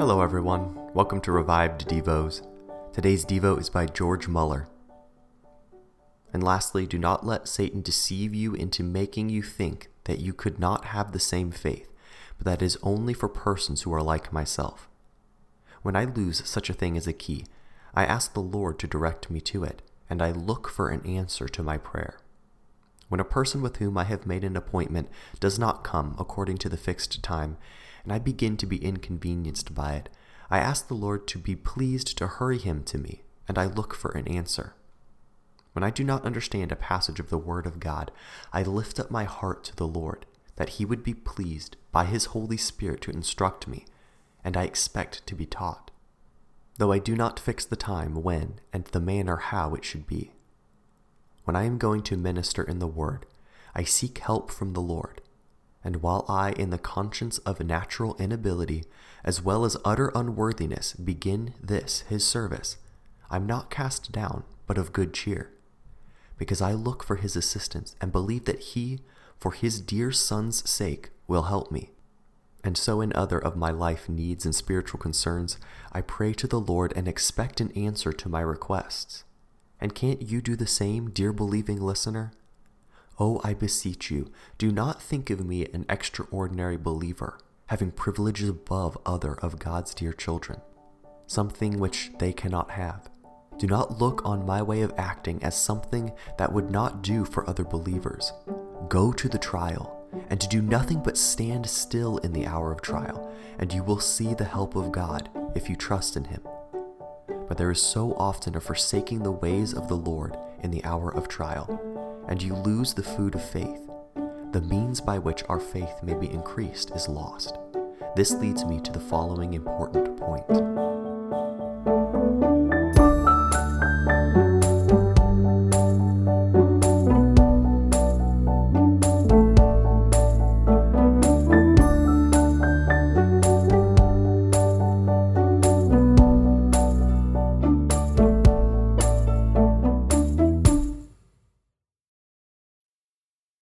Hello, everyone. Welcome to Revived Devos. Today's Devo is by George Muller. And lastly, do not let Satan deceive you into making you think that you could not have the same faith, but that is only for persons who are like myself. When I lose such a thing as a key, I ask the Lord to direct me to it, and I look for an answer to my prayer. When a person with whom I have made an appointment does not come according to the fixed time, and I begin to be inconvenienced by it, I ask the Lord to be pleased to hurry him to me, and I look for an answer. When I do not understand a passage of the Word of God, I lift up my heart to the Lord, that he would be pleased by his Holy Spirit to instruct me, and I expect to be taught, though I do not fix the time when and the manner how it should be. When I am going to minister in the Word, I seek help from the Lord and while I, in the conscience of natural inability, as well as utter unworthiness, begin this his service, I'm not cast down, but of good cheer, because I look for his assistance and believe that he, for his dear Son's sake, will help me. And so, in other of my life needs and spiritual concerns, I pray to the Lord and expect an answer to my requests. And can't you do the same, dear believing listener? Oh, I beseech you, do not think of me an extraordinary believer, having privileges above other of God's dear children, something which they cannot have. Do not look on my way of acting as something that would not do for other believers. Go to the trial, and to do nothing but stand still in the hour of trial, and you will see the help of God if you trust in Him. But there is so often a forsaking the ways of the Lord in the hour of trial and you lose the food of faith. The means by which our faith may be increased is lost. This leads me to the following important point.